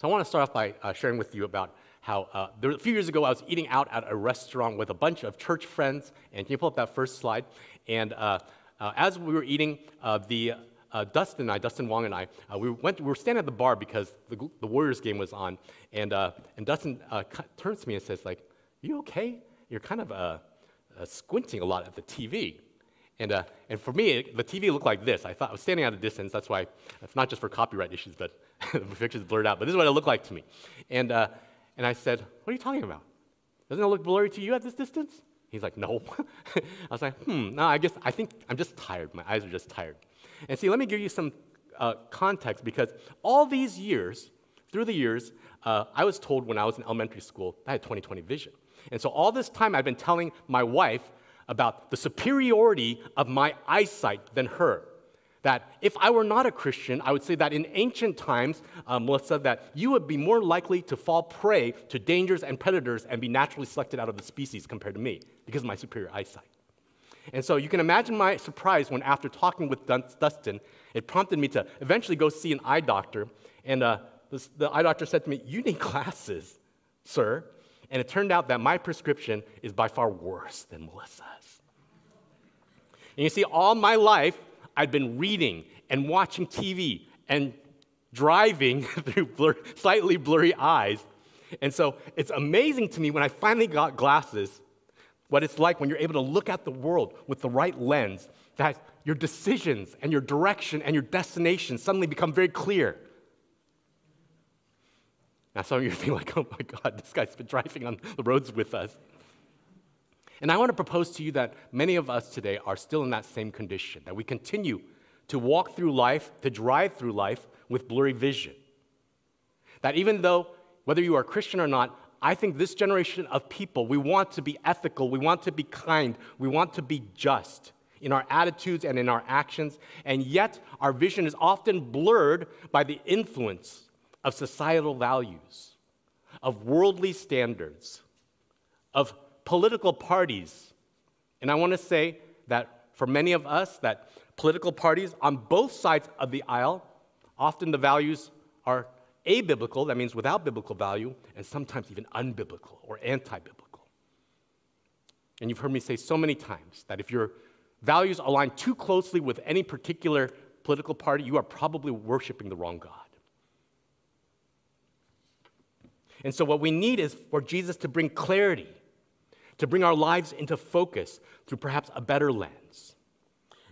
So I want to start off by uh, sharing with you about how uh, there, a few years ago I was eating out at a restaurant with a bunch of church friends. And can you pull up that first slide? And uh, uh as we were eating, uh, the uh, Dustin and I, Dustin Wong and I, we, went, we were standing at the bar because the, the Warriors game was on. And, and Dustin turns to me and says, like, you okay? You're kind of squinting a lot at the TV. And, uh, and for me, the TV looked like this. I thought I was standing at a distance. That's why, it's not just for copyright issues, but the picture's blurred out. But this is what it looked like to me. And, uh, and I said, What are you talking about? Doesn't it look blurry to you at this distance? He's like, No. I was like, Hmm, no, I guess I think I'm just tired. My eyes are just tired. And see, let me give you some uh, context because all these years, through the years, uh, I was told when I was in elementary school I had 20 20 vision. And so all this time I've been telling my wife about the superiority of my eyesight than her. That if I were not a Christian, I would say that in ancient times, uh, Melissa, that you would be more likely to fall prey to dangers and predators and be naturally selected out of the species compared to me because of my superior eyesight. And so you can imagine my surprise when, after talking with Dustin, it prompted me to eventually go see an eye doctor. And uh, the eye doctor said to me, You need glasses, sir. And it turned out that my prescription is by far worse than Melissa's. And you see, all my life, I'd been reading and watching TV and driving through blur, slightly blurry eyes. And so it's amazing to me when I finally got glasses, what it's like when you're able to look at the world with the right lens, that your decisions and your direction and your destination suddenly become very clear. Now, some of you are thinking, like, oh my God, this guy's been driving on the roads with us. And I want to propose to you that many of us today are still in that same condition, that we continue to walk through life, to drive through life with blurry vision. That even though, whether you are Christian or not, I think this generation of people, we want to be ethical, we want to be kind, we want to be just in our attitudes and in our actions, and yet our vision is often blurred by the influence of societal values, of worldly standards, of political parties. And I want to say that for many of us, that political parties on both sides of the aisle, often the values are abiblical, that means without biblical value, and sometimes even unbiblical or anti biblical. And you've heard me say so many times that if your values align too closely with any particular political party, you are probably worshiping the wrong God. And so, what we need is for Jesus to bring clarity, to bring our lives into focus through perhaps a better lens.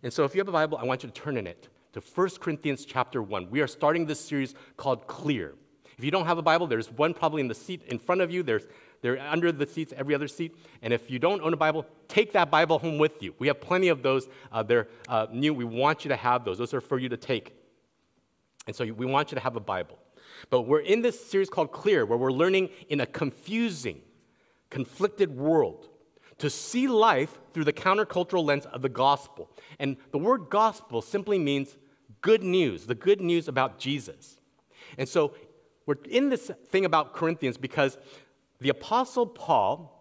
And so, if you have a Bible, I want you to turn in it to 1 Corinthians chapter 1. We are starting this series called Clear. If you don't have a Bible, there's one probably in the seat in front of you. There's they're under the seats, every other seat. And if you don't own a Bible, take that Bible home with you. We have plenty of those. Uh, they're uh, new. We want you to have those. Those are for you to take. And so we want you to have a Bible. But we're in this series called Clear, where we're learning in a confusing, conflicted world to see life through the countercultural lens of the gospel. And the word gospel simply means good news, the good news about Jesus. And so we're in this thing about Corinthians because the apostle Paul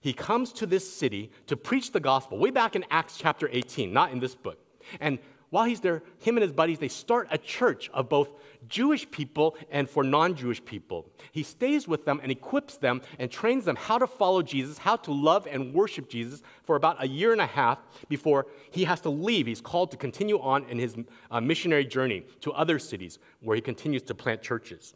he comes to this city to preach the gospel way back in Acts chapter 18, not in this book. And while he's there, him and his buddies, they start a church of both Jewish people and for non Jewish people. He stays with them and equips them and trains them how to follow Jesus, how to love and worship Jesus for about a year and a half before he has to leave. He's called to continue on in his uh, missionary journey to other cities where he continues to plant churches.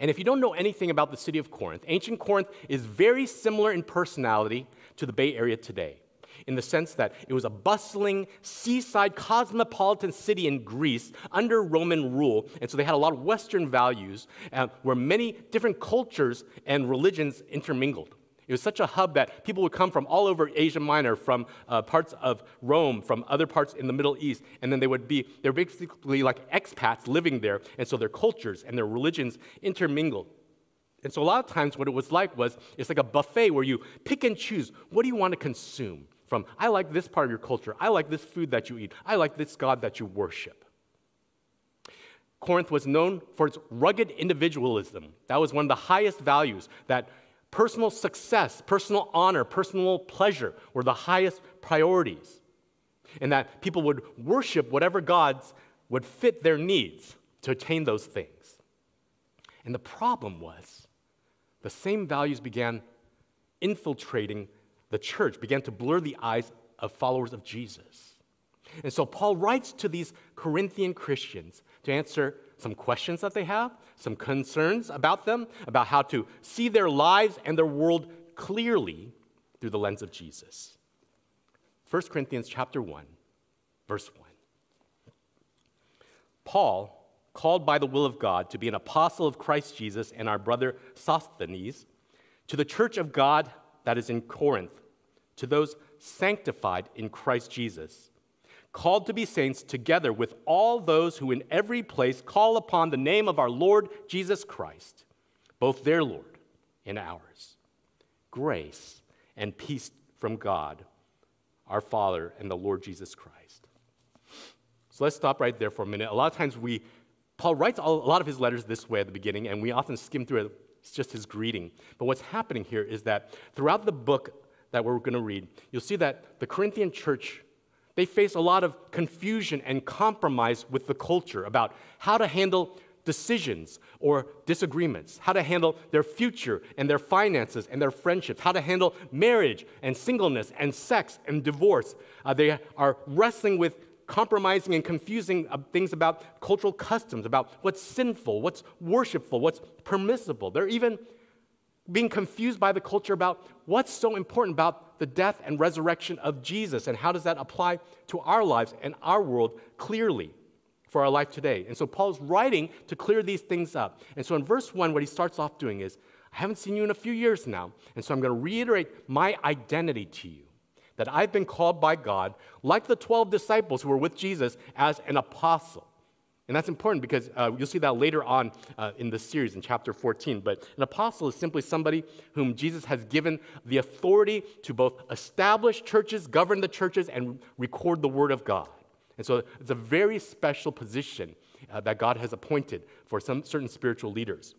And if you don't know anything about the city of Corinth, ancient Corinth is very similar in personality to the Bay Area today in the sense that it was a bustling seaside cosmopolitan city in Greece under Roman rule. And so they had a lot of Western values uh, where many different cultures and religions intermingled. It was such a hub that people would come from all over Asia Minor, from uh, parts of Rome, from other parts in the Middle East, and then they would be, they're basically like expats living there, and so their cultures and their religions intermingled. And so a lot of times what it was like was it's like a buffet where you pick and choose what do you want to consume from I like this part of your culture, I like this food that you eat, I like this God that you worship. Corinth was known for its rugged individualism. That was one of the highest values, that personal success, personal honor, personal pleasure were the highest priorities. And that people would worship whatever gods would fit their needs to attain those things. And the problem was the same values began infiltrating the church, began to blur the eyes of followers of Jesus. And so Paul writes to these Corinthian Christians to answer some questions that they have, some concerns about them, about how to see their lives and their world clearly through the lens of Jesus. 1 Corinthians chapter 1, verse 1. Paul, called by the will of God to be an apostle of Christ Jesus and our brother Sosthenes, to the church of God that is in Corinth, to those sanctified in Christ Jesus, called to be saints together with all those who in every place call upon the name of our Lord Jesus Christ, both their Lord and ours. Grace and peace from God, our Father, and the Lord Jesus Christ. So let's stop right there for a minute. A lot of times we, Paul writes a lot of his letters this way at the beginning, and we often skim through it. It's just his greeting. But what's happening here is that throughout the book that we're going to read, you'll see that the Corinthian church they face a lot of confusion and compromise with the culture about how to handle decisions or disagreements, how to handle their future and their finances and their friendships, how to handle marriage and singleness and sex and divorce. Uh, they are wrestling with compromising and confusing things about cultural customs, about what's sinful, what's worshipful, what's permissible. They're even being confused by the culture about what's so important about the death and resurrection of Jesus and how does that apply to our lives and our world clearly for our life today. And so Paul's writing to clear these things up. And so in verse 1, what he starts off doing is, I haven't seen you in a few years now, and so I'm going to reiterate my identity to you that I've been called by God, like the 12 disciples who were with Jesus, as an apostle. And that's important because uh, you'll see that later on uh, in this series in chapter 14. But an apostle is simply somebody whom Jesus has given the authority to both establish churches, govern the churches, and record the word of God. And so it's a very special position uh, that God has appointed for some certain spiritual leaders.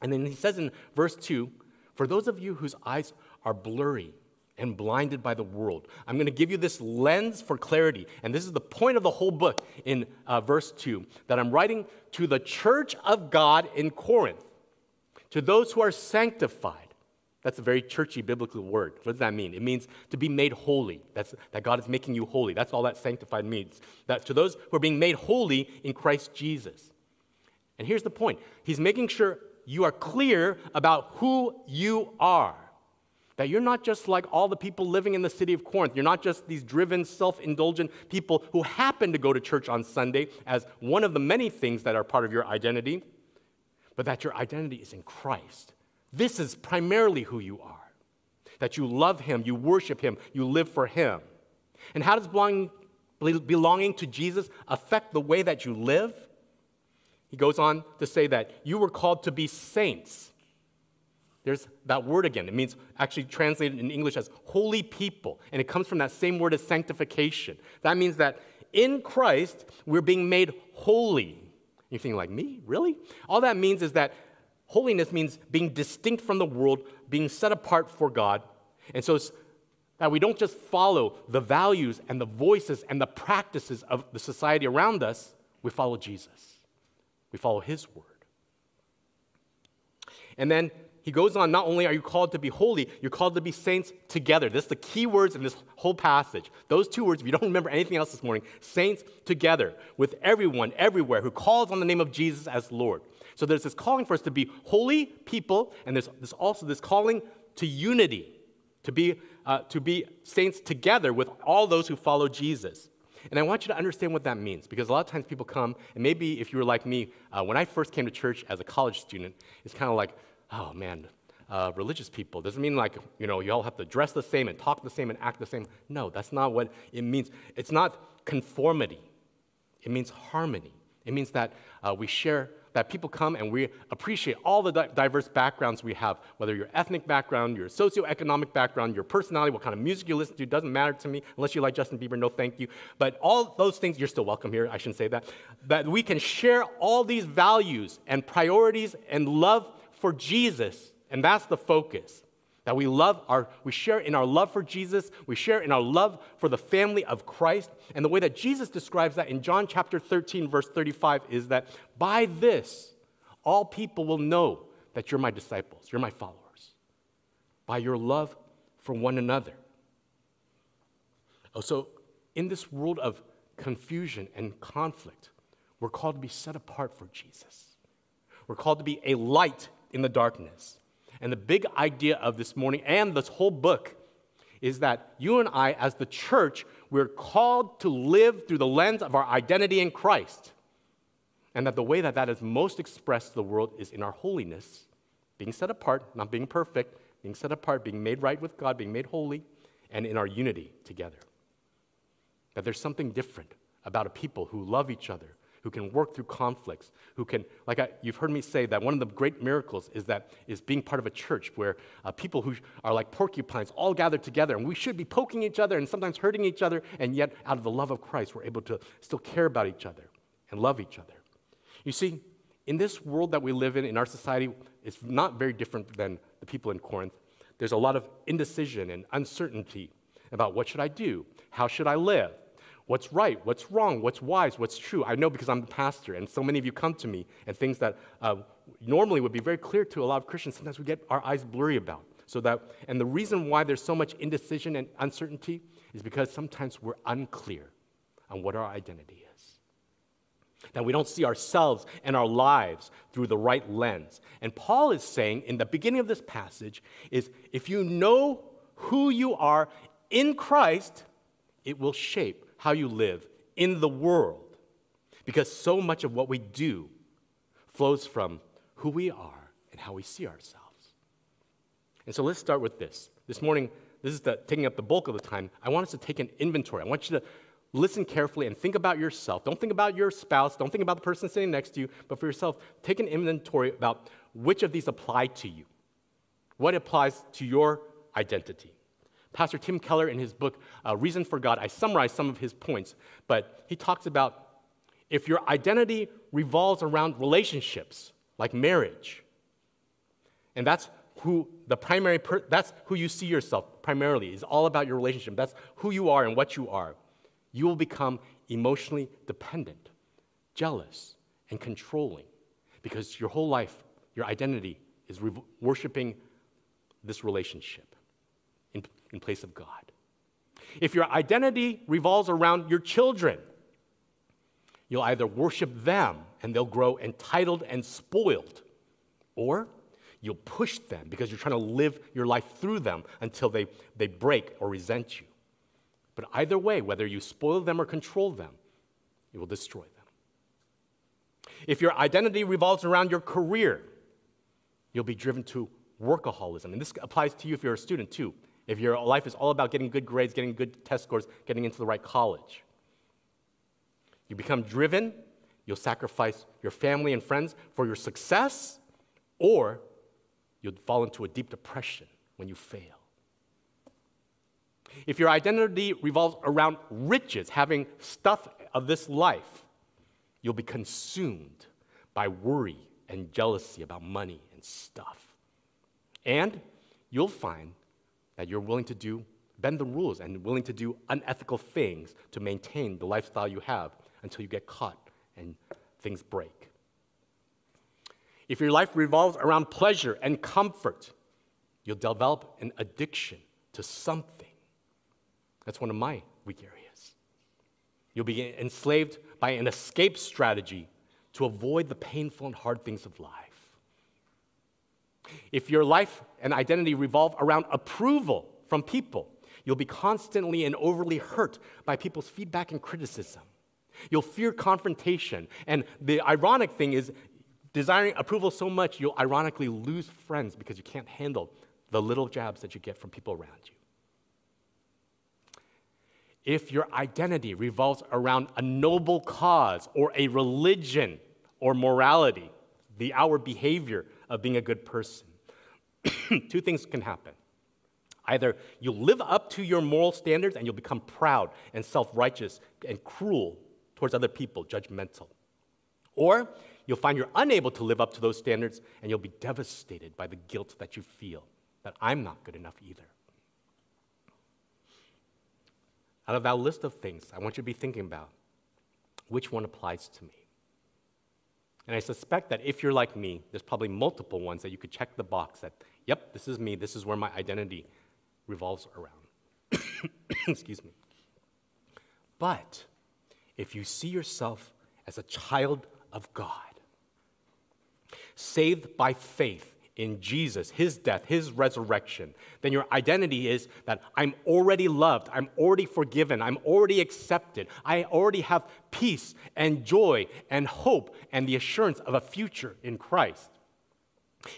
And then he says in verse 2 For those of you whose eyes are blurry, and blinded by the world. I'm going to give you this lens for clarity. And this is the point of the whole book in uh, verse 2 that I'm writing to the church of God in Corinth, to those who are sanctified. That's a very churchy biblical word. What does that mean? It means to be made holy. That's, that God is making you holy. That's all that sanctified means. That to those who are being made holy in Christ Jesus. And here's the point He's making sure you are clear about who you are. That you're not just like all the people living in the city of Corinth. You're not just these driven, self indulgent people who happen to go to church on Sunday as one of the many things that are part of your identity, but that your identity is in Christ. This is primarily who you are. That you love Him, you worship Him, you live for Him. And how does belonging, belonging to Jesus affect the way that you live? He goes on to say that you were called to be saints. There's that word again. It means actually translated in English as holy people. And it comes from that same word as sanctification. That means that in Christ, we're being made holy. You think like me? Really? All that means is that holiness means being distinct from the world, being set apart for God. And so it's that we don't just follow the values and the voices and the practices of the society around us, we follow Jesus. We follow his word. And then he goes on, not only are you called to be holy, you're called to be saints together. This is the key words in this whole passage. Those two words, if you don't remember anything else this morning, saints together with everyone, everywhere who calls on the name of Jesus as Lord. So there's this calling for us to be holy people, and there's, there's also this calling to unity, to be, uh, to be saints together with all those who follow Jesus. And I want you to understand what that means because a lot of times people come, and maybe if you were like me, uh, when I first came to church as a college student, it's kind of like, oh man, uh, religious people. Doesn't mean like, you know, you all have to dress the same and talk the same and act the same. No, that's not what it means. It's not conformity, it means harmony. It means that uh, we share, that people come and we appreciate all the di- diverse backgrounds we have, whether your ethnic background, your socioeconomic background, your personality, what kind of music you listen to, doesn't matter to me, unless you like Justin Bieber, no thank you. But all those things, you're still welcome here, I shouldn't say that. That we can share all these values and priorities and love for Jesus, and that's the focus. That we love our, we share in our love for Jesus, we share in our love for the family of Christ. And the way that Jesus describes that in John chapter 13, verse 35, is that by this, all people will know that you're my disciples, you're my followers, by your love for one another. Oh, so in this world of confusion and conflict, we're called to be set apart for Jesus. We're called to be a light in the darkness. And the big idea of this morning and this whole book is that you and I, as the church, we're called to live through the lens of our identity in Christ. And that the way that that is most expressed to the world is in our holiness, being set apart, not being perfect, being set apart, being made right with God, being made holy, and in our unity together. That there's something different about a people who love each other, who can work through conflicts, who can, like I, you've heard me say, that one of the great miracles is that is being part of a church where uh, people who are like porcupines all gather together, and we should be poking each other and sometimes hurting each other, and yet out of the love of Christ, we're able to still care about each other and love each other. You see, in this world that we live in, in our society, it's not very different than the people in Corinth. There's a lot of indecision and uncertainty about what should I do? How should I live? What's right, what's wrong, what's wise, what's true. I know because I'm the pastor, and so many of you come to me, and things that uh, normally would be very clear to a lot of Christians, sometimes we get our eyes blurry about. So that, and the reason why there's so much indecision and uncertainty is because sometimes we're unclear on what our identity is. That we don't see ourselves and our lives through the right lens. And Paul is saying in the beginning of this passage is if you know who you are in Christ, it will shape how you live in the world. Because so much of what we do flows from who we are and how we see ourselves. And so let's start with this. This morning, this is the, taking up the bulk of the time. I want us to take an inventory. I want you to listen carefully and think about yourself. Don't think about your spouse, don't think about the person sitting next to you, but for yourself, take an inventory about which of these apply to you. What applies to your identity? Pastor Tim Keller, in his book, uh, Reason for God, I summarize some of his points, but he talks about if your identity revolves around relationships, like marriage, and that's who the primary, per- that's who you see yourself primarily, is all about your relationship. That's who you are and what you are. You will become emotionally dependent, jealous, and controlling because your whole life, your identity is re- worshiping this relationship in place of God. If your identity revolves around your children, you'll either worship them and they'll grow entitled and spoiled, or you'll push them because you're trying to live your life through them until they, they break or resent you. But either way, whether you spoil them or control them, you will destroy them. If your identity revolves around your career, you'll be driven to workaholism. And this applies to you if you're a student too if your life is all about getting good grades, getting good test scores, getting into the right college. You become driven, you'll sacrifice your family and friends for your success, or you'll fall into a deep depression when you fail. If your identity revolves around riches, having stuff of this life, you'll be consumed by worry and jealousy about money and stuff. And you'll find that you're willing to do, bend the rules, and willing to do unethical things to maintain the lifestyle you have until you get caught and things break. If your life revolves around pleasure and comfort, you'll develop an addiction to something. That's one of my weak areas. You'll be enslaved by an escape strategy to avoid the painful and hard things of life. If your life and identity revolve around approval from people, you'll be constantly and overly hurt by people's feedback and criticism. You'll fear confrontation. And the ironic thing is, desiring approval so much, you'll ironically lose friends because you can't handle the little jabs that you get from people around you. If your identity revolves around a noble cause or a religion or morality, the our behavior of being a good person. Two things can happen. Either you'll live up to your moral standards and you'll become proud and self righteous and cruel towards other people, judgmental. Or you'll find you're unable to live up to those standards and you'll be devastated by the guilt that you feel that I'm not good enough either. Out of that list of things, I want you to be thinking about which one applies to me. And I suspect that if you're like me, there's probably multiple ones that you could check the box that, yep, this is me, this is where my identity revolves around. Excuse me. But if you see yourself as a child of God, saved by faith in Jesus, his death, his resurrection, then your identity is that I'm already loved, I'm already forgiven, I'm already accepted, I already have peace and joy and hope and the assurance of a future in Christ.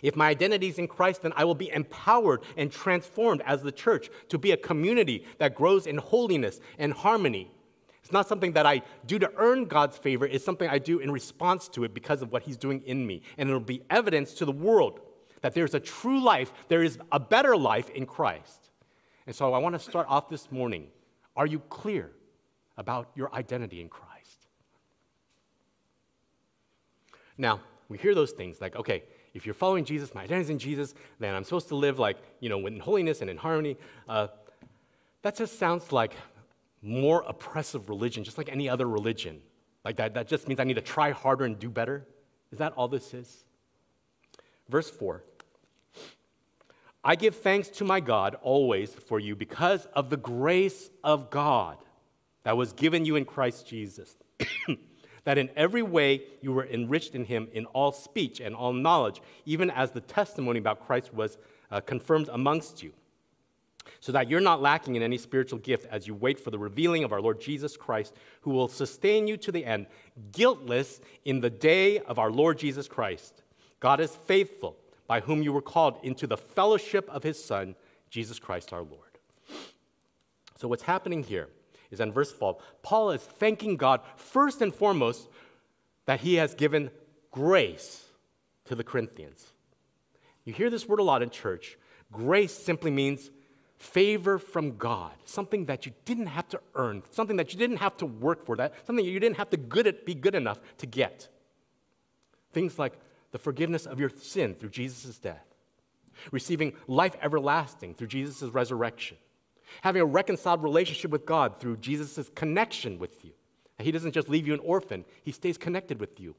If my identity is in Christ, then I will be empowered and transformed as the church to be a community that grows in holiness and harmony. It's not something that I do to earn God's favor, it's something I do in response to it because of what He's doing in me. And it'll be evidence to the world that there's a true life, there is a better life in Christ. And so I want to start off this morning. Are you clear about your identity in Christ? Now, we hear those things like, okay, if you're following Jesus, my identity is in Jesus, then I'm supposed to live like, you know, in holiness and in harmony. Uh, that just sounds like more oppressive religion, just like any other religion. Like that, that just means I need to try harder and do better. Is that all this is? Verse 4 I give thanks to my God always for you because of the grace of God that was given you in Christ Jesus. that in every way you were enriched in him in all speech and all knowledge, even as the testimony about Christ was uh, confirmed amongst you. So that you're not lacking in any spiritual gift as you wait for the revealing of our Lord Jesus Christ, who will sustain you to the end, guiltless in the day of our Lord Jesus Christ. God is faithful, by whom you were called into the fellowship of his Son, Jesus Christ our Lord. So, what's happening here is in verse 12, Paul is thanking God first and foremost that he has given grace to the Corinthians. You hear this word a lot in church. Grace simply means favor from God, something that you didn't have to earn, something that you didn't have to work for, that something you didn't have to good at, be good enough to get. Things like the forgiveness of your sin through Jesus' death, receiving life everlasting through Jesus' resurrection, having a reconciled relationship with God through Jesus' connection with you. He doesn't just leave you an orphan, He stays connected with you.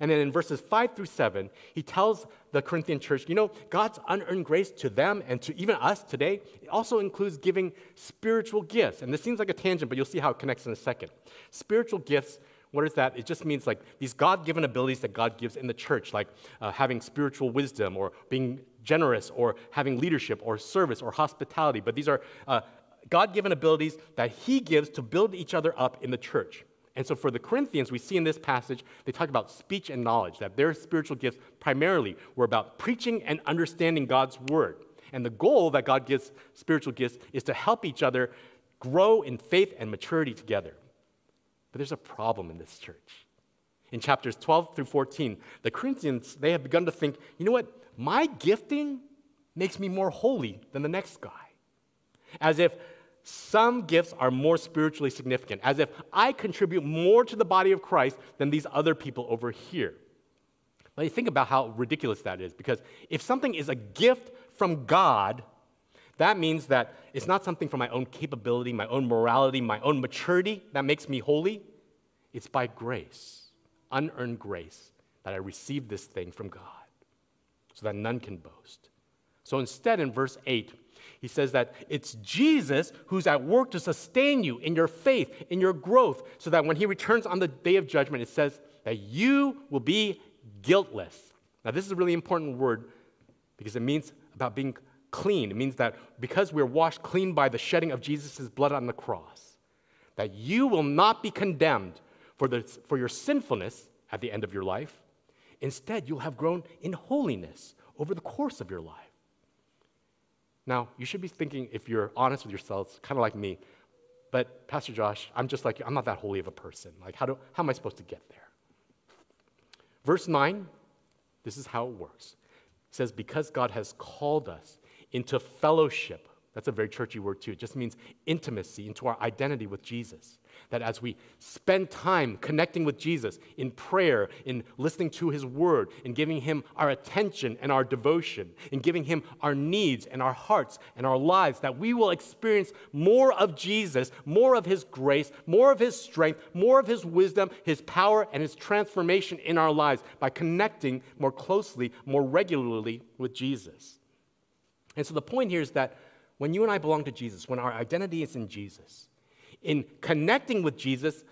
And then in verses 5 through 7, he tells the Corinthian church, you know, God's unearned grace to them and to even us today it also includes giving spiritual gifts. And this seems like a tangent, but you'll see how it connects in a second. Spiritual gifts what is that? It just means like these God given abilities that God gives in the church, like uh, having spiritual wisdom or being generous or having leadership or service or hospitality. But these are uh, God given abilities that He gives to build each other up in the church. And so for the Corinthians, we see in this passage, they talk about speech and knowledge, that their spiritual gifts primarily were about preaching and understanding God's word. And the goal that God gives spiritual gifts is to help each other grow in faith and maturity together. But there's a problem in this church. In chapters 12 through 14, the Corinthians, they have begun to think, you know what? My gifting makes me more holy than the next guy. As if some gifts are more spiritually significant, as if I contribute more to the body of Christ than these other people over here. But you think about how ridiculous that is, because if something is a gift from God, that means that it's not something from my own capability, my own morality, my own maturity that makes me holy. It's by grace, unearned grace, that I receive this thing from God so that none can boast. So instead, in verse 8, he says that it's Jesus who's at work to sustain you in your faith, in your growth, so that when he returns on the day of judgment, it says that you will be guiltless. Now, this is a really important word because it means about being clean. It means that because we're washed clean by the shedding of Jesus' blood on the cross, that you will not be condemned for, the, for your sinfulness at the end of your life. Instead, you'll have grown in holiness over the course of your life. Now, you should be thinking, if you're honest with yourselves, kind of like me, but Pastor Josh, I'm just like. I'm not that holy of a person. Like, how, do, how am I supposed to get there? Verse 9, this is how it works. It says, Because God has called us into fellowship. That's a very churchy word, too. It just means intimacy into our identity with Jesus. That as we spend time connecting with Jesus in prayer, in listening to his word, in giving him our attention and our devotion, in giving him our needs and our hearts and our lives, that we will experience more of Jesus, more of his grace, more of his strength, more of his wisdom, his power, and his transformation in our lives by connecting more closely, more regularly with Jesus. And so the point here is that when you and I belong to Jesus, when our identity is in Jesus, in connecting with Jesus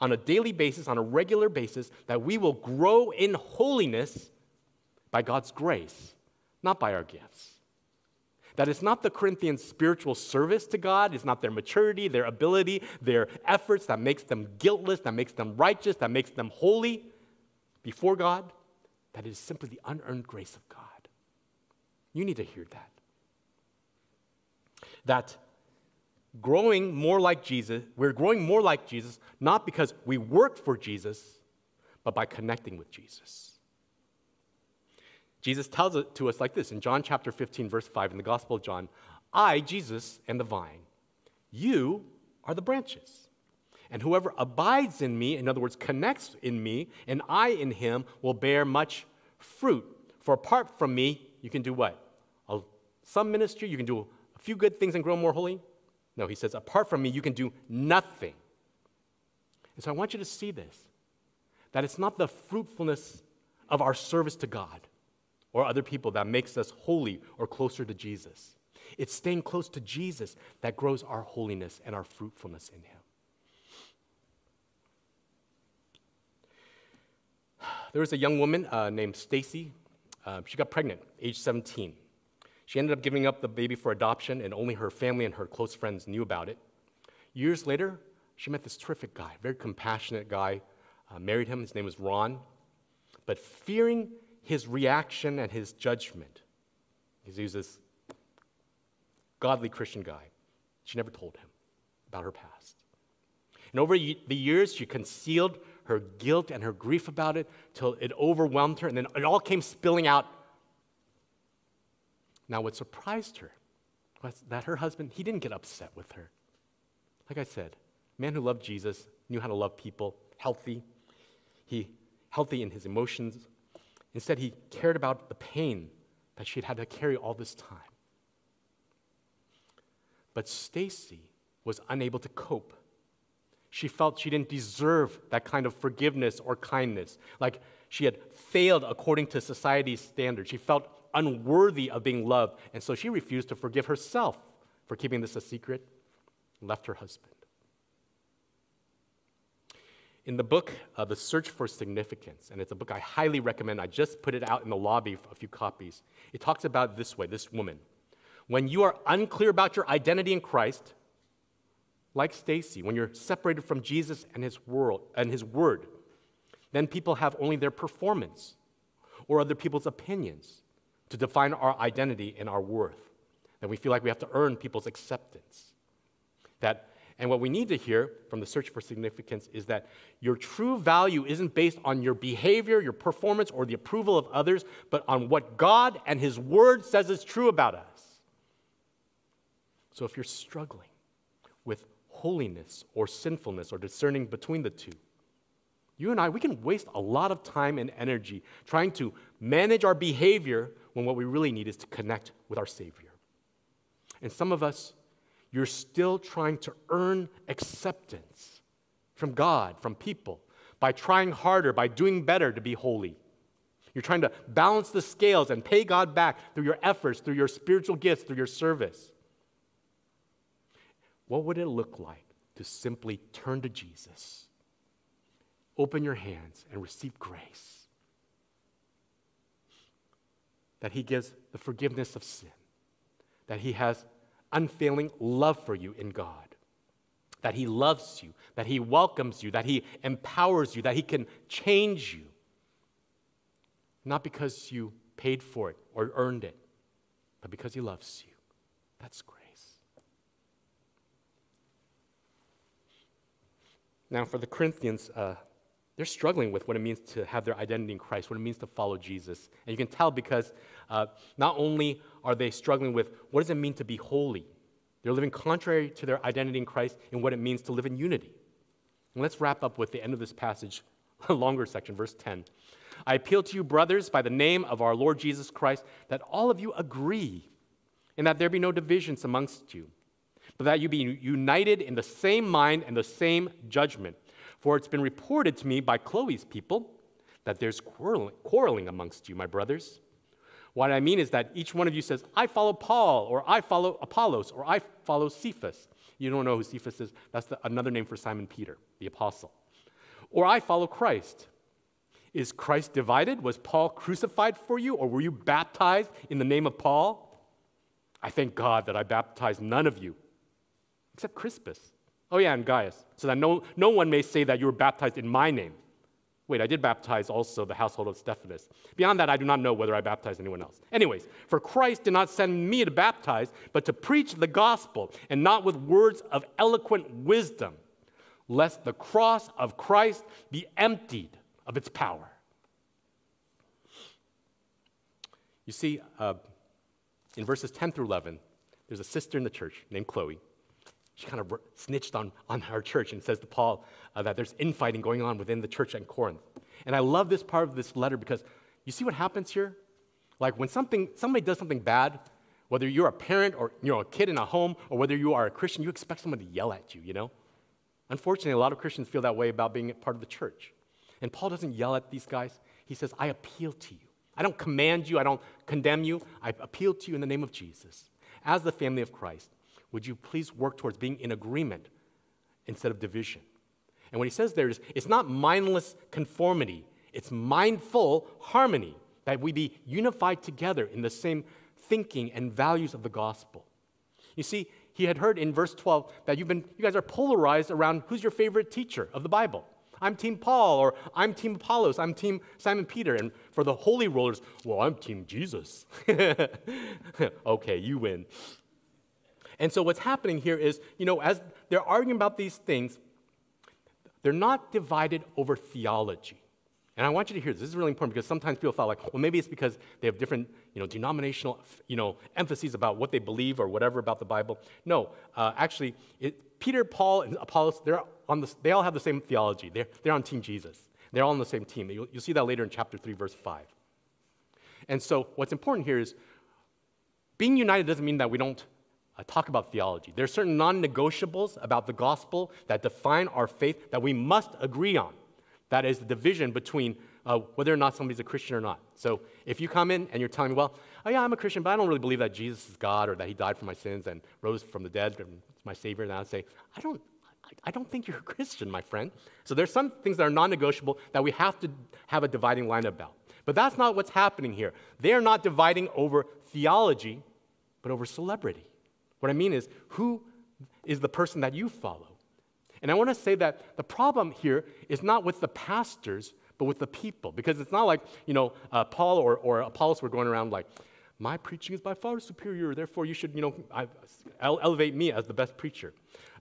on a daily basis, on a regular basis, that we will grow in holiness by God's grace, not by our gifts. That it's not the Corinthians' spiritual service to God, it's not their maturity, their ability, their efforts that makes them guiltless, that makes them righteous, that makes them holy before God, that it is simply the unearned grace of God. You need to hear that that growing more like Jesus, we're growing more like Jesus, not because we work for Jesus, but by connecting with Jesus. Jesus tells it to us like this in John chapter 15, verse 5, in the Gospel of John I, Jesus, am the vine. You are the branches. And whoever abides in me, in other words, connects in me, and I in him, will bear much fruit. For apart from me, you can do what? some ministry, you can do few good things and grow more holy? No, he says, apart from me, you can do nothing. And so I want you to see this that it's not the fruitfulness of our service to God or other people that makes us holy or closer to Jesus. It's staying close to Jesus that grows our holiness and our fruitfulness in Him. There was a young woman uh, named Stacy. Uh, she got pregnant, age 17. She ended up giving up the baby for adoption, and only her family and her close friends knew about it. Years later, she met this terrific guy, very compassionate guy, uh, married him. His name was Ron. But fearing his reaction and his judgment, because he was this godly Christian guy, she never told him about her past. And over the years, she concealed her guilt and her grief about it till it overwhelmed her, and then it all came spilling out now, what surprised her was that her husband, he didn't get upset with her. Like I said, man who loved Jesus, knew how to love people, healthy. He healthy in his emotions. Instead, he cared about the pain that she'd had to carry all this time. But Stacy was unable to cope. She felt she didn't deserve that kind of forgiveness or kindness. Like she had failed according to society's standards. She felt unworthy of being loved. And so she refused to forgive herself for keeping this a secret left her husband. In the book, uh, The Search for Significance, and it's a book I highly recommend, I just put it out in the lobby, a few copies. It talks about this way this woman. When you are unclear about your identity in Christ, like Stacy, when you're separated from Jesus and his world and his word, then people have only their performance or other people's opinions to define our identity and our worth. That we feel like we have to earn people's acceptance. That, and what we need to hear from the search for significance is that your true value isn't based on your behavior, your performance, or the approval of others, but on what God and His Word says is true about us. So if you're struggling with holiness or sinfulness or discerning between the two, you and I, we can waste a lot of time and energy trying to manage our behavior when what we really need is to connect with our Savior. And some of us, you're still trying to earn acceptance from God, from people, by trying harder, by doing better to be holy. You're trying to balance the scales and pay God back through your efforts, through your spiritual gifts, through your service. What would it look like to simply turn to Jesus? open your hands and receive grace. That He gives the forgiveness of sin, that He has unfailing love for you in God, that He loves you, that He welcomes you, that He empowers you, that He can change you. Not because you paid for it or earned it, but because He loves you. That's grace. Now, for the Corinthians, uh, they're struggling with what it means to have their identity in Christ, what it means to follow Jesus. And you can tell because uh, not only are they struggling with what does it mean to be holy, They're living contrary to their identity in Christ and what it means to live in unity. And let's wrap up with the end of this passage, a longer section, verse 10. I appeal to you, brothers, by the name of our Lord Jesus Christ, that all of you agree, and that there be no divisions amongst you, but that you be united in the same mind and the same judgment. For it's been reported to me by Chloe's people that there's quarreling, quarreling amongst you, my brothers. What I mean is that each one of you says, I follow Paul, or I follow Apollos, or I follow Cephas. You don't know who Cephas is? That's the, another name for Simon Peter, the apostle. Or I follow Christ. Is Christ divided? Was Paul crucified for you, or were you baptized in the name of Paul? I thank God that I baptized none of you, except Crispus. Oh, yeah, and Gaius, so that no, no one may say that you were baptized in my name. Wait, I did baptize also the household of Stephanas. Beyond that, I do not know whether I baptized anyone else. Anyways, for Christ did not send me to baptize, but to preach the gospel, and not with words of eloquent wisdom, lest the cross of Christ be emptied of its power. You see, uh, in verses 10 through 11, there's a sister in the church named Chloe she kind of snitched on, on our church and says to Paul uh, that there's infighting going on within the church in Corinth. And I love this part of this letter because you see what happens here? Like when something, somebody does something bad, whether you're a parent or you're a kid in a home or whether you are a Christian, you expect someone to yell at you, you know? Unfortunately, a lot of Christians feel that way about being a part of the church. And Paul doesn't yell at these guys. He says, I appeal to you. I don't command you, I don't condemn you. I appeal to you in the name of Jesus as the family of Christ would you please work towards being in agreement instead of division? And what he says there is it's not mindless conformity, it's mindful harmony, that we be unified together in the same thinking and values of the gospel. You see, he had heard in verse 12 that you've been, you guys are polarized around who's your favorite teacher of the Bible. I'm Team Paul, or I'm Team Apollos, I'm Team Simon Peter. And for the holy rollers, well, I'm Team Jesus. okay, you win. And so what's happening here is, you know, as they're arguing about these things, they're not divided over theology. And I want you to hear this. This is really important because sometimes people feel like, well, maybe it's because they have different, you know, denominational, you know, emphases about what they believe or whatever about the Bible. No, uh, actually, it, Peter, Paul, and Apollos, they're on the, they all have the same theology. They're, they're on Team Jesus. They're all on the same team. You'll, you'll see that later in chapter 3, verse 5. And so what's important here is being united doesn't mean that we don't uh, talk about theology. There are certain non negotiables about the gospel that define our faith that we must agree on. That is the division between uh, whether or not somebody's a Christian or not. So if you come in and you're telling me, well, oh yeah, I'm a Christian, but I don't really believe that Jesus is God or that he died for my sins and rose from the dead and my Savior, then I'd say, I don't, I don't think you're a Christian, my friend. So there's some things that are non negotiable that we have to have a dividing line about. But that's not what's happening here. They are not dividing over theology, but over celebrity. What I mean is, who is the person that you follow? And I want to say that the problem here is not with the pastors, but with the people. Because it's not like, you know, uh, Paul or, or Apollos were going around like, my preaching is by far superior, therefore you should, you know, I, elevate me as the best preacher.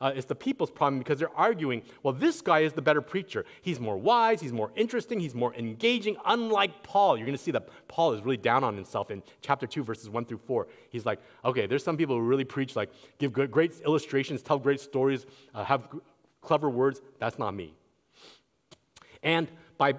Uh, it's the people's problem because they're arguing, well, this guy is the better preacher. He's more wise, he's more interesting, he's more engaging, unlike Paul. You're going to see that Paul is really down on himself in chapter 2, verses 1 through 4. He's like, okay, there's some people who really preach, like, give great illustrations, tell great stories, uh, have clever words. That's not me. And by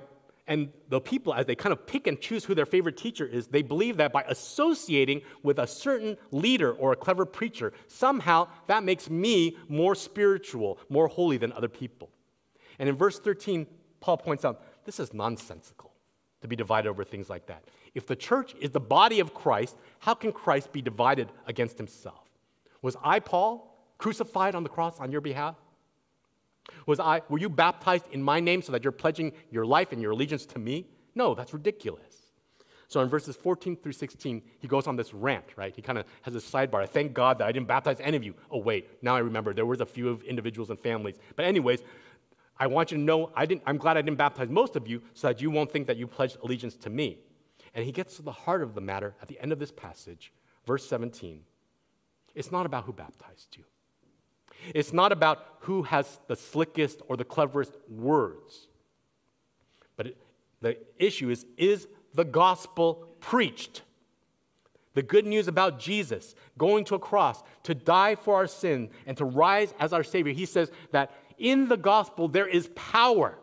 and the people, as they kind of pick and choose who their favorite teacher is, they believe that by associating with a certain leader or a clever preacher, somehow that makes me more spiritual, more holy than other people. And in verse 13, Paul points out this is nonsensical to be divided over things like that. If the church is the body of Christ, how can Christ be divided against himself? Was I, Paul, crucified on the cross on your behalf? Was I, were you baptized in my name so that you're pledging your life and your allegiance to me? No, that's ridiculous. So in verses 14 through 16, he goes on this rant, right? He kind of has a sidebar. I thank God that I didn't baptize any of you. Oh, wait, now I remember there was a few of individuals and families. But, anyways, I want you to know I didn't, I'm glad I didn't baptize most of you so that you won't think that you pledged allegiance to me. And he gets to the heart of the matter at the end of this passage, verse 17. It's not about who baptized you. It's not about who has the slickest or the cleverest words. But it, the issue is is the gospel preached? The good news about Jesus going to a cross to die for our sin and to rise as our Savior. He says that in the gospel there is power.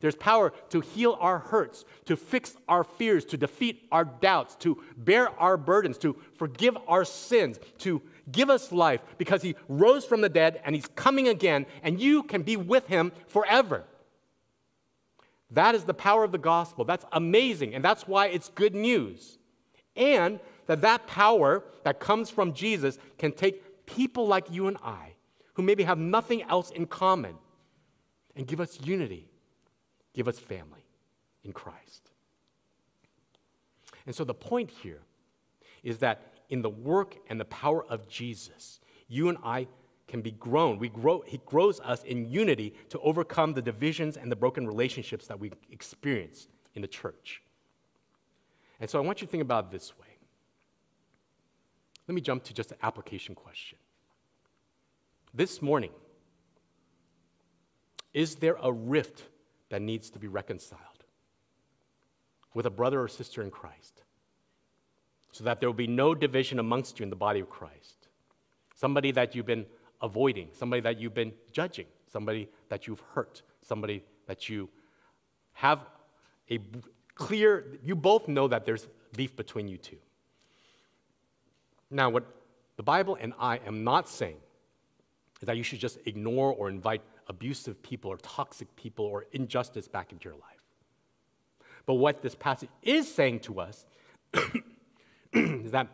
There's power to heal our hurts, to fix our fears, to defeat our doubts, to bear our burdens, to forgive our sins, to give us life because He rose from the dead and He's coming again, and you can be with Him forever. That is the power of the gospel. That's amazing, and that's why it's good news. And that that power that comes from Jesus can take people like you and I, who maybe have nothing else in common, and give us unity, give us family in Christ. And so the point here is that in the work and the power of Jesus, you and I can be grown. We grow, he grows us in unity to overcome the divisions and the broken relationships that we experience in the church. And so I want you to think about this way. Let me jump to just an application question. This morning, is there a rift that needs to be reconciled with a brother or sister in Christ so that there will be no division amongst you in the body of Christ? Somebody that you've been avoiding, somebody that you've been judging, somebody that you've hurt, somebody that you have a clear, you both know that there's beef between you two. Now, what the Bible and I am not saying is that you should just ignore or invite abusive people or toxic people or injustice back into your life. But what this passage is saying to us is that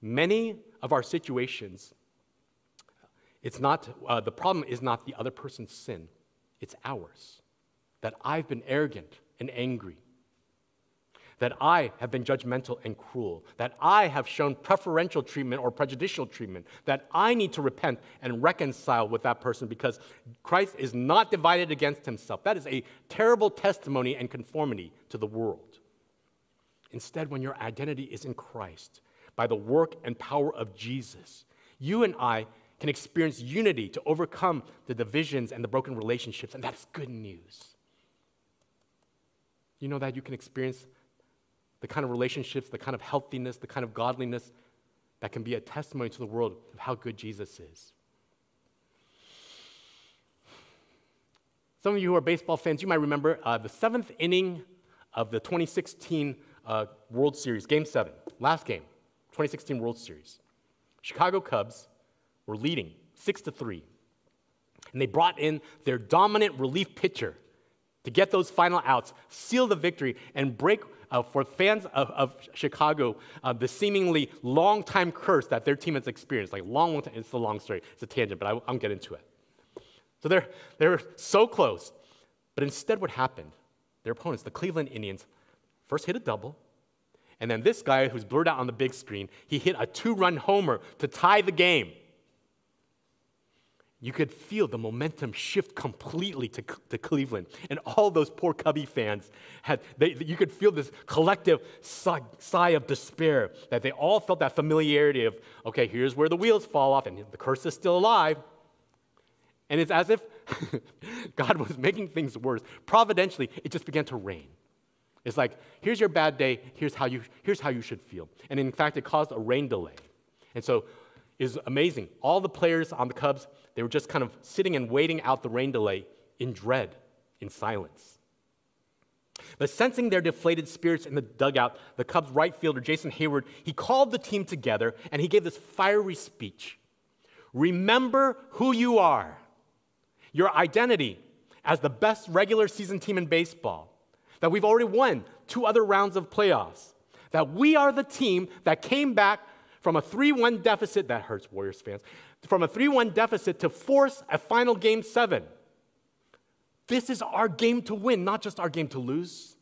many of our situations, it's not, uh, the problem is not the other person's sin, it's ours. That I've been arrogant and angry that I have been judgmental and cruel, that I have shown preferential treatment or prejudicial treatment, that I need to repent and reconcile with that person because Christ is not divided against himself. That is a terrible testimony and conformity to the world. Instead, when your identity is in Christ, by the work and power of Jesus, you and I can experience unity to overcome the divisions and the broken relationships, and that's good news. You know that you can experience the kind of relationships, the kind of healthiness, the kind of godliness that can be a testimony to the world of how good Jesus is. Some of you who are baseball fans, you might remember uh, the seventh inning of the 2016 uh, World Series, Game 7, last game, 2016 World Series. Chicago Cubs were leading 6 to 3. And they brought in their dominant relief pitcher to get those final outs, seal the victory, and break uh, for fans of, of Chicago, uh, the seemingly long time curse that their team has experienced. Like, long, long time. It's a long story. It's a tangent, but I, I'll get into it. So they're, they're so close. But instead, what happened? Their opponents, the Cleveland Indians, first hit a double. And then this guy, who's blurred out on the big screen, he hit a two run homer to tie the game you could feel the momentum shift completely to, to Cleveland. And all those poor Cubby fans had, they, you could feel this collective sigh, sigh of despair that they all felt that familiarity of, okay, here's where the wheels fall off, and the curse is still alive. And it's as if God was making things worse. Providentially, it just began to rain. It's like, here's your bad day, here's how you, here's how you should feel. And in fact, it caused a rain delay. And so is amazing. All the players on the Cubs, they were just kind of sitting and waiting out the rain delay in dread, in silence. But sensing their deflated spirits in the dugout, the Cubs right fielder, Jason Heyward, he called the team together and he gave this fiery speech. Remember who you are, your identity as the best regular season team in baseball, that we've already won two other rounds of playoffs, that we are the team that came back from a 3 1 deficit, that hurts Warriors fans, from a 3 1 deficit to force a final game seven. This is our game to win, not just our game to lose.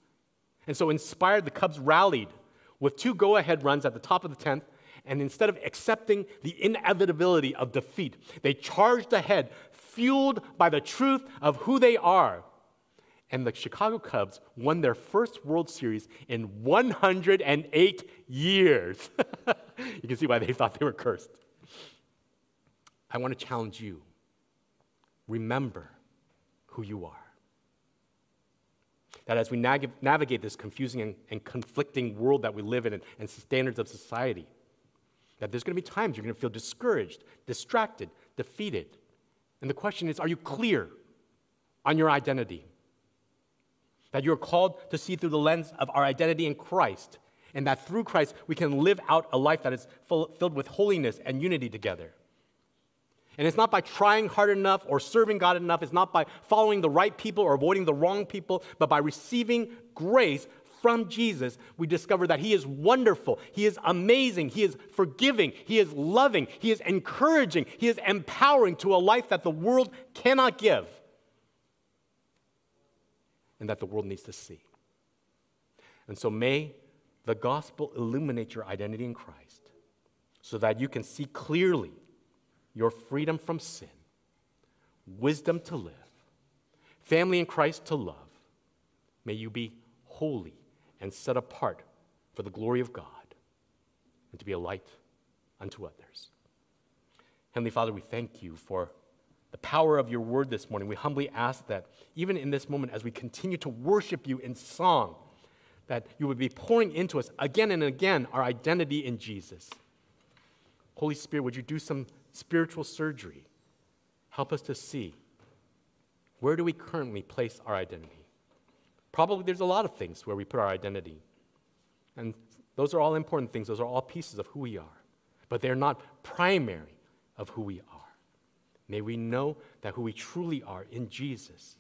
And so, inspired, the Cubs rallied with two go ahead runs at the top of the 10th. And instead of accepting the inevitability of defeat, they charged ahead, fueled by the truth of who they are and the Chicago Cubs won their first World Series in 108 years. you can see why they thought they were cursed. I want to challenge you. Remember who you are. That as we navigate this confusing and, and, conflicting world that we live in and, and standards of society, That there's going to be times you're going to feel discouraged, distracted, defeated. And the question is are you clear on your identity? That you're called to see through the lens of our identity in Christ, and that through Christ we can live out a life that is full, filled with holiness and unity together. And it's not by trying hard enough or serving God enough. It's not by following the right people or avoiding the wrong people, but by receiving grace from Jesus, we discover that He is wonderful, He is amazing, He is forgiving, He is loving, He is encouraging, He is empowering to a life that the world cannot give and that the world needs to see. And so may the gospel illuminate your identity in Christ so that you can see clearly your freedom from sin, wisdom to live, family in Christ to love. May you be holy and set apart for the glory of God and to be a light unto others. Heavenly Father, we thank you for the power of your word this morning. We humbly ask that even in this moment, as we continue to worship you in song, that you would be pouring into us again and again our identity in Jesus. Holy Spirit, would you do some spiritual surgery? Help us to see where do we currently place our identity? Probably there's a lot of things where we put our identity. And those are all important things, those are all pieces of who we are. But they're not primary of who we are. May we know that who we truly are in Jesus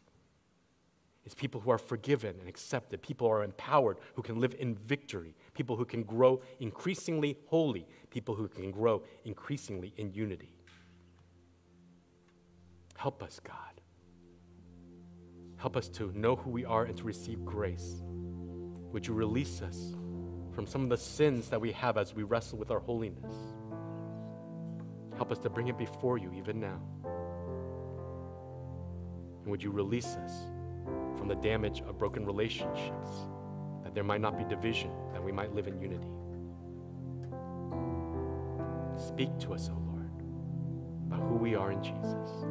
is people who are forgiven and accepted, people who are empowered, who can live in victory, people who can grow increasingly holy, people who can grow increasingly in unity. Help us, God. Help us to know who we are and to receive grace. Would you release us from some of the sins that we have as we wrestle with our holiness? Help us to bring it before you even now. And would you release us from the damage of broken relationships, that there might not be division, that we might live in unity? Speak to us, O oh Lord, about who we are in Jesus.